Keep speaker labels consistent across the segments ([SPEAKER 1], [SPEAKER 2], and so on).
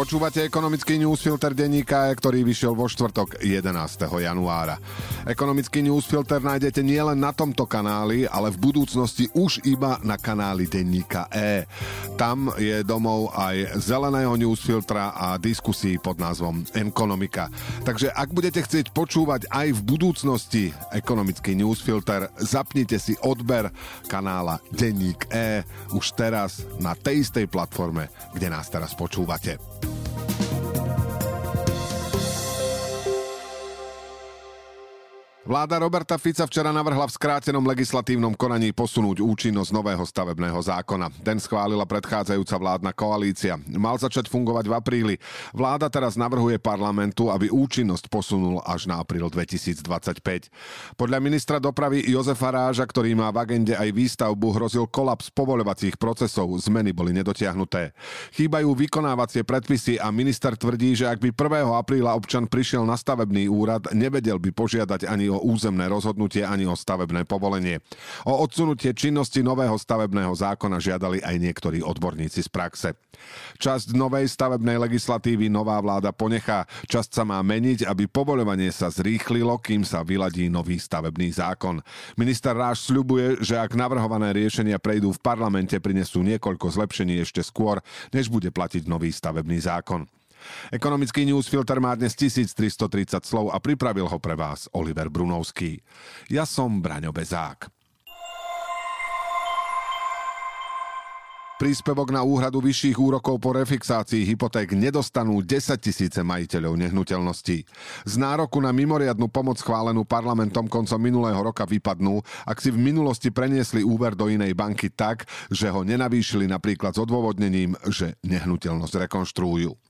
[SPEAKER 1] Počúvate ekonomický newsfilter denníka, ktorý vyšiel vo štvrtok 11. januára. Ekonomický newsfilter nájdete nielen na tomto kanáli, ale v budúcnosti už iba na kanáli denníka E. Tam je domov aj zeleného newsfiltra a diskusí pod názvom Ekonomika. Takže ak budete chcieť počúvať aj v budúcnosti ekonomický newsfilter, zapnite si odber kanála Denník E už teraz na tej istej platforme, kde nás teraz počúvate. Vláda Roberta Fica včera navrhla v skrátenom legislatívnom konaní posunúť účinnosť nového stavebného zákona. Ten schválila predchádzajúca vládna koalícia. Mal začať fungovať v apríli. Vláda teraz navrhuje parlamentu, aby účinnosť posunul až na apríl 2025. Podľa ministra dopravy Jozefa Ráža, ktorý má v agende aj výstavbu, hrozil kolaps povoľovacích procesov. Zmeny boli nedotiahnuté. Chýbajú vykonávacie predpisy a minister tvrdí, že ak by 1. apríla občan prišiel na stavebný úrad, nevedel by požiadať ani o územné rozhodnutie ani o stavebné povolenie. O odsunutie činnosti nového stavebného zákona žiadali aj niektorí odborníci z praxe. Časť novej stavebnej legislatívy nová vláda ponechá. Časť sa má meniť, aby povoľovanie sa zrýchlilo, kým sa vyladí nový stavebný zákon. Minister Ráš sľubuje, že ak navrhované riešenia prejdú v parlamente, prinesú niekoľko zlepšení ešte skôr, než bude platiť nový stavebný zákon. Ekonomický newsfilter má dnes 1330 slov a pripravil ho pre vás Oliver Brunovský. Ja som Braňo Bezák. Príspevok na úhradu vyšších úrokov po refixácii hypoték nedostanú 10 tisíce majiteľov nehnuteľností. Z nároku na mimoriadnu pomoc schválenú parlamentom koncom minulého roka vypadnú, ak si v minulosti preniesli úver do inej banky tak, že ho nenavýšili napríklad s odôvodnením, že nehnuteľnosť rekonštruujú.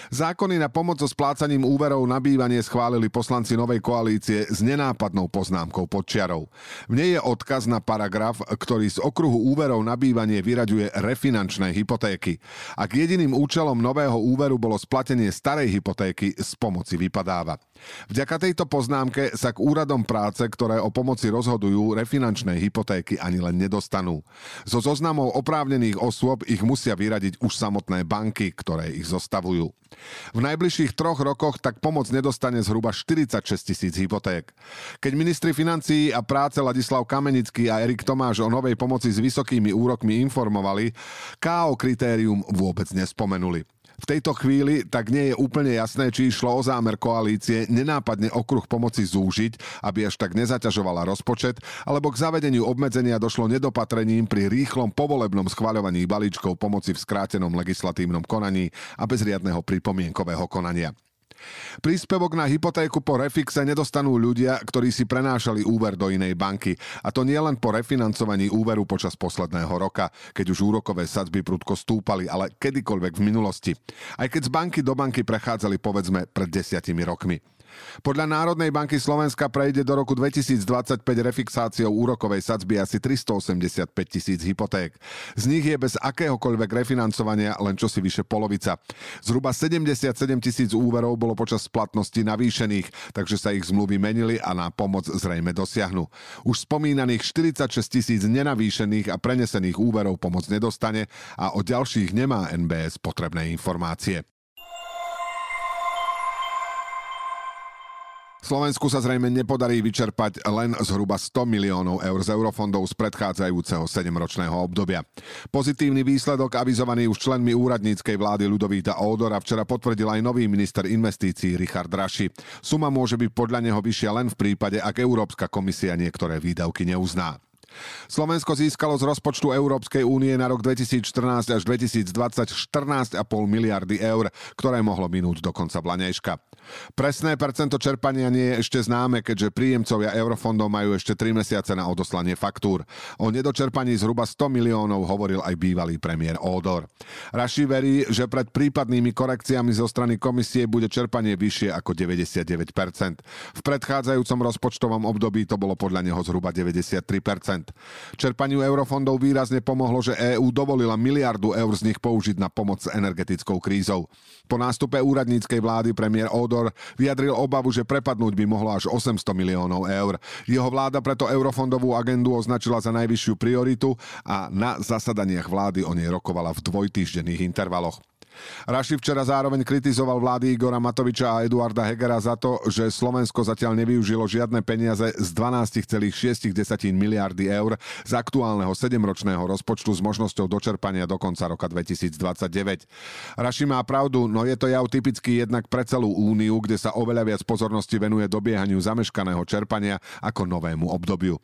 [SPEAKER 1] Zákony na pomoc so splácaním úverov na bývanie schválili poslanci novej koalície s nenápadnou poznámkou pod čiarou. V nej je odkaz na paragraf, ktorý z okruhu úverov na bývanie vyraďuje refinančné hypotéky. Ak jediným účelom nového úveru bolo splatenie starej hypotéky, z pomoci vypadáva. Vďaka tejto poznámke sa k úradom práce, ktoré o pomoci rozhodujú, refinančné hypotéky ani len nedostanú. Zo zoznamov oprávnených osôb ich musia vyradiť už samotné banky, ktoré ich zostavujú. V najbližších troch rokoch tak pomoc nedostane zhruba 46 tisíc hypoték. Keď ministri financií a práce Ladislav Kamenický a Erik Tomáš o novej pomoci s vysokými úrokmi informovali, KO kritérium vôbec nespomenuli. V tejto chvíli tak nie je úplne jasné, či išlo o zámer koalície nenápadne okruh pomoci zúžiť, aby až tak nezaťažovala rozpočet, alebo k zavedeniu obmedzenia došlo nedopatrením pri rýchlom povolebnom schvaľovaní balíčkov pomoci v skrátenom legislatívnom konaní a bez riadneho pripomienkového konania. Príspevok na hypotéku po refixe nedostanú ľudia, ktorí si prenášali úver do inej banky. A to nie len po refinancovaní úveru počas posledného roka, keď už úrokové sadzby prudko stúpali, ale kedykoľvek v minulosti. Aj keď z banky do banky prechádzali povedzme pred desiatimi rokmi. Podľa Národnej banky Slovenska prejde do roku 2025 refixáciou úrokovej sadzby asi 385 tisíc hypoték. Z nich je bez akéhokoľvek refinancovania len čosi vyše polovica. Zhruba 77 tisíc úverov bolo počas splatnosti navýšených, takže sa ich zmluvy menili a na pomoc zrejme dosiahnu. Už spomínaných 46 tisíc nenavýšených a prenesených úverov pomoc nedostane a o ďalších nemá NBS potrebné informácie. Slovensku sa zrejme nepodarí vyčerpať len zhruba 100 miliónov eur z eurofondov z predchádzajúceho 7-ročného obdobia. Pozitívny výsledok avizovaný už členmi úradníckej vlády Ludovíta Ódora včera potvrdil aj nový minister investícií Richard Raši. Suma môže byť podľa neho vyššia len v prípade, ak Európska komisia niektoré výdavky neuzná. Slovensko získalo z rozpočtu Európskej únie na rok 2014 až 2020 14,5 miliardy eur, ktoré mohlo minúť do konca Blanejška. Presné percento čerpania nie je ešte známe, keďže príjemcovia eurofondov majú ešte 3 mesiace na odoslanie faktúr. O nedočerpaní zhruba 100 miliónov hovoril aj bývalý premiér Ódor. Raši verí, že pred prípadnými korekciami zo strany komisie bude čerpanie vyššie ako 99%. V predchádzajúcom rozpočtovom období to bolo podľa neho zhruba 93%. Čerpaniu eurofondov výrazne pomohlo, že EÚ dovolila miliardu eur z nich použiť na pomoc s energetickou krízou. Po nástupe úradníckej vlády premiér Odor vyjadril obavu, že prepadnúť by mohlo až 800 miliónov eur. Jeho vláda preto eurofondovú agendu označila za najvyššiu prioritu a na zasadaniach vlády o nej rokovala v dvojtýždenných intervaloch. Raši včera zároveň kritizoval vlády Igora Matoviča a Eduarda Hegera za to, že Slovensko zatiaľ nevyužilo žiadne peniaze z 12,6 miliardy eur z aktuálneho 7-ročného rozpočtu s možnosťou dočerpania do konca roka 2029. Raši má pravdu, no je to jav typický jednak pre celú úniu, kde sa oveľa viac pozornosti venuje dobiehaniu zameškaného čerpania ako novému obdobiu.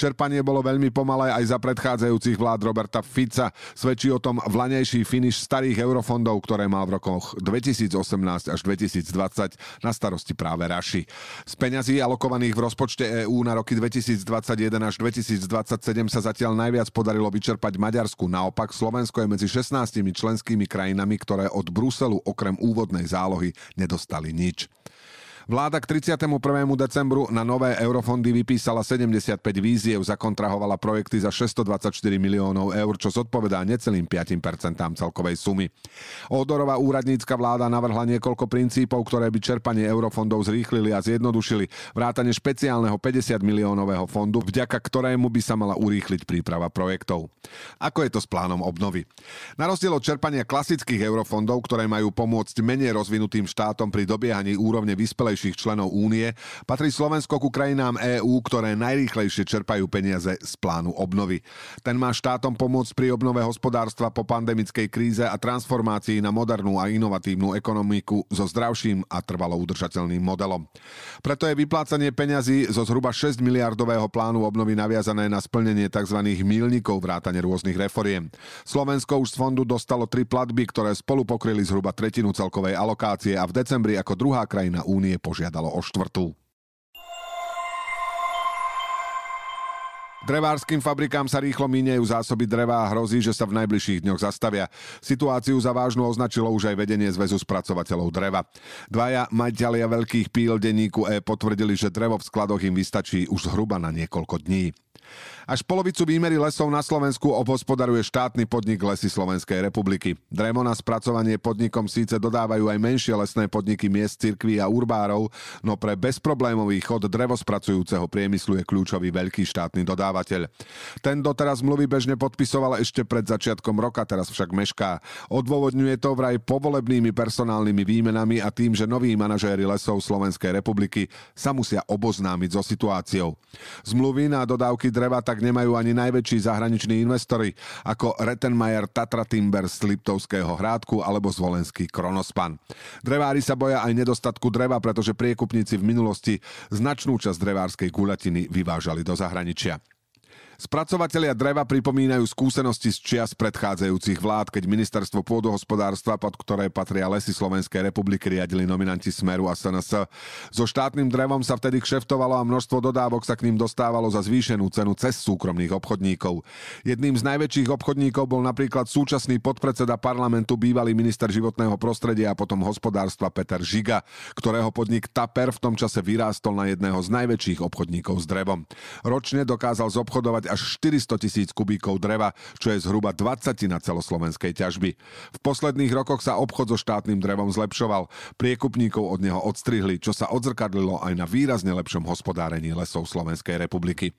[SPEAKER 1] Čerpanie bolo veľmi pomalé aj za predchádzajúcich vlád Roberta Fica. Svedčí o tom vlanejší finish starých eurofondov, ktoré mal v rokoch 2018 až 2020 na starosti práve Raši. Z peňazí alokovaných v rozpočte EÚ na roky 2021 až 2027 sa zatiaľ najviac podarilo vyčerpať Maďarsku. Naopak Slovensko je medzi 16 členskými krajinami, ktoré od Bruselu okrem úvodnej zálohy nedostali nič. Vláda k 31. decembru na nové eurofondy vypísala 75 víziev, zakontrahovala projekty za 624 miliónov eur, čo zodpovedá necelým 5% celkovej sumy. Odorová úradnícka vláda navrhla niekoľko princípov, ktoré by čerpanie eurofondov zrýchlili a zjednodušili, vrátane špeciálneho 50 miliónového fondu, vďaka ktorému by sa mala urýchliť príprava projektov. Ako je to s plánom obnovy? Na rozdiel od čerpania klasických eurofondov, ktoré majú pomôcť menej rozvinutým štátom pri dobiehaní úrovne vyspelej najrýchlejších členov únie, patrí Slovensko ku krajinám EÚ, ktoré najrýchlejšie čerpajú peniaze z plánu obnovy. Ten má štátom pomôcť pri obnove hospodárstva po pandemickej kríze a transformácii na modernú a inovatívnu ekonomiku so zdravším a trvalo udržateľným modelom. Preto je vyplácanie peňazí zo zhruba 6 miliardového plánu obnovy naviazané na splnenie tzv. milníkov vrátane rôznych reforiem. Slovensko už z fondu dostalo tri platby, ktoré spolu pokryli zhruba tretinu celkovej alokácie a v decembri ako druhá krajina únie požiadalo o štvrtú. Drevárským fabrikám sa rýchlo míňajú zásoby dreva a hrozí, že sa v najbližších dňoch zastavia. Situáciu za vážnu označilo už aj vedenie Zväzu spracovateľov dreva. Dvaja majiteľia veľkých píl denníku E potvrdili, že drevo v skladoch im vystačí už zhruba na niekoľko dní. Až polovicu výmery lesov na Slovensku obhospodaruje štátny podnik Lesy Slovenskej republiky. Drevo na spracovanie podnikom síce dodávajú aj menšie lesné podniky miest, cirkví a urbárov, no pre bezproblémový chod drevospracujúceho priemyslu je kľúčový veľký štátny dodávateľ. Ten doteraz mluvy bežne podpisoval ešte pred začiatkom roka, teraz však mešká. Odôvodňuje to vraj povolebnými personálnymi výmenami a tým, že noví manažéri lesov Slovenskej republiky sa musia oboznámiť so situáciou. Zmluvy na dodávky dreva tak nemajú ani najväčší zahraniční investori ako Rettenmeier Tatra Timber z Liptovského hrádku alebo zvolenský Kronospan. Drevári sa boja aj nedostatku dreva, pretože priekupníci v minulosti značnú časť drevárskej guľatiny vyvážali do zahraničia. Spracovatelia dreva pripomínajú skúsenosti z čias predchádzajúcich vlád, keď ministerstvo pôdohospodárstva, pod ktoré patria lesy Slovenskej republiky, riadili nominanti Smeru a SNS. So štátnym drevom sa vtedy kšeftovalo a množstvo dodávok sa k ním dostávalo za zvýšenú cenu cez súkromných obchodníkov. Jedným z najväčších obchodníkov bol napríklad súčasný podpredseda parlamentu, bývalý minister životného prostredia a potom hospodárstva Peter Žiga, ktorého podnik Taper v tom čase vyrástol na jedného z najväčších obchodníkov s drevom. Ročne dokázal zobchodovať získať až 400 tisíc kubíkov dreva, čo je zhruba 20 na celoslovenskej ťažby. V posledných rokoch sa obchod so štátnym drevom zlepšoval. Priekupníkov od neho odstrihli, čo sa odzrkadlilo aj na výrazne lepšom hospodárení lesov Slovenskej republiky.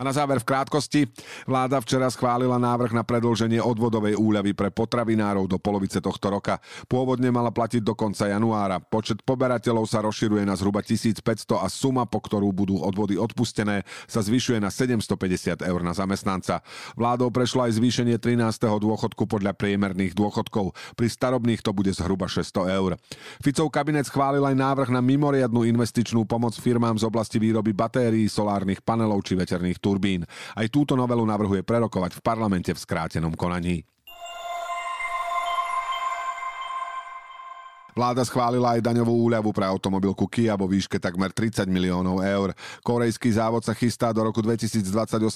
[SPEAKER 1] A na záver v krátkosti. Vláda včera schválila návrh na predlženie odvodovej úľavy pre potravinárov do polovice tohto roka. Pôvodne mala platiť do konca januára. Počet poberateľov sa rozširuje na zhruba 1500 a suma, po ktorú budú odvody odpustené, sa zvyšuje na 750 eur na zamestnanca. Vládou prešlo aj zvýšenie 13. dôchodku podľa priemerných dôchodkov. Pri starobných to bude zhruba 600 eur. Ficov kabinet schválil aj návrh na mimoriadnú investičnú pomoc firmám z oblasti výroby batérií, solárnych panelov či veterných tú turbín. Aj túto novelu navrhuje prerokovať v parlamente v skrátenom konaní. Vláda schválila aj daňovú úľavu pre automobilku Kia vo výške takmer 30 miliónov eur. Korejský závod sa chystá do roku 2028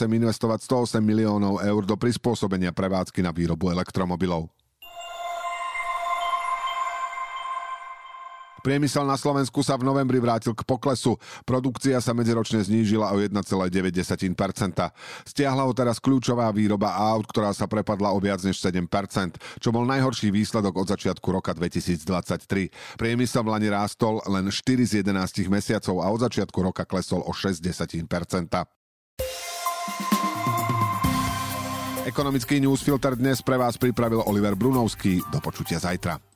[SPEAKER 1] investovať 108 miliónov eur do prispôsobenia prevádzky na výrobu elektromobilov. Priemysel na Slovensku sa v novembri vrátil k poklesu. Produkcia sa medziročne znížila o 1,9%. Stiahla ho teraz kľúčová výroba aut, ktorá sa prepadla o viac než 7%, čo bol najhorší výsledok od začiatku roka 2023. Priemysel v Lani rástol len 4 z 11 mesiacov a od začiatku roka klesol o 6%. Ekonomický newsfilter dnes pre vás pripravil Oliver Brunovský. Do počutia zajtra.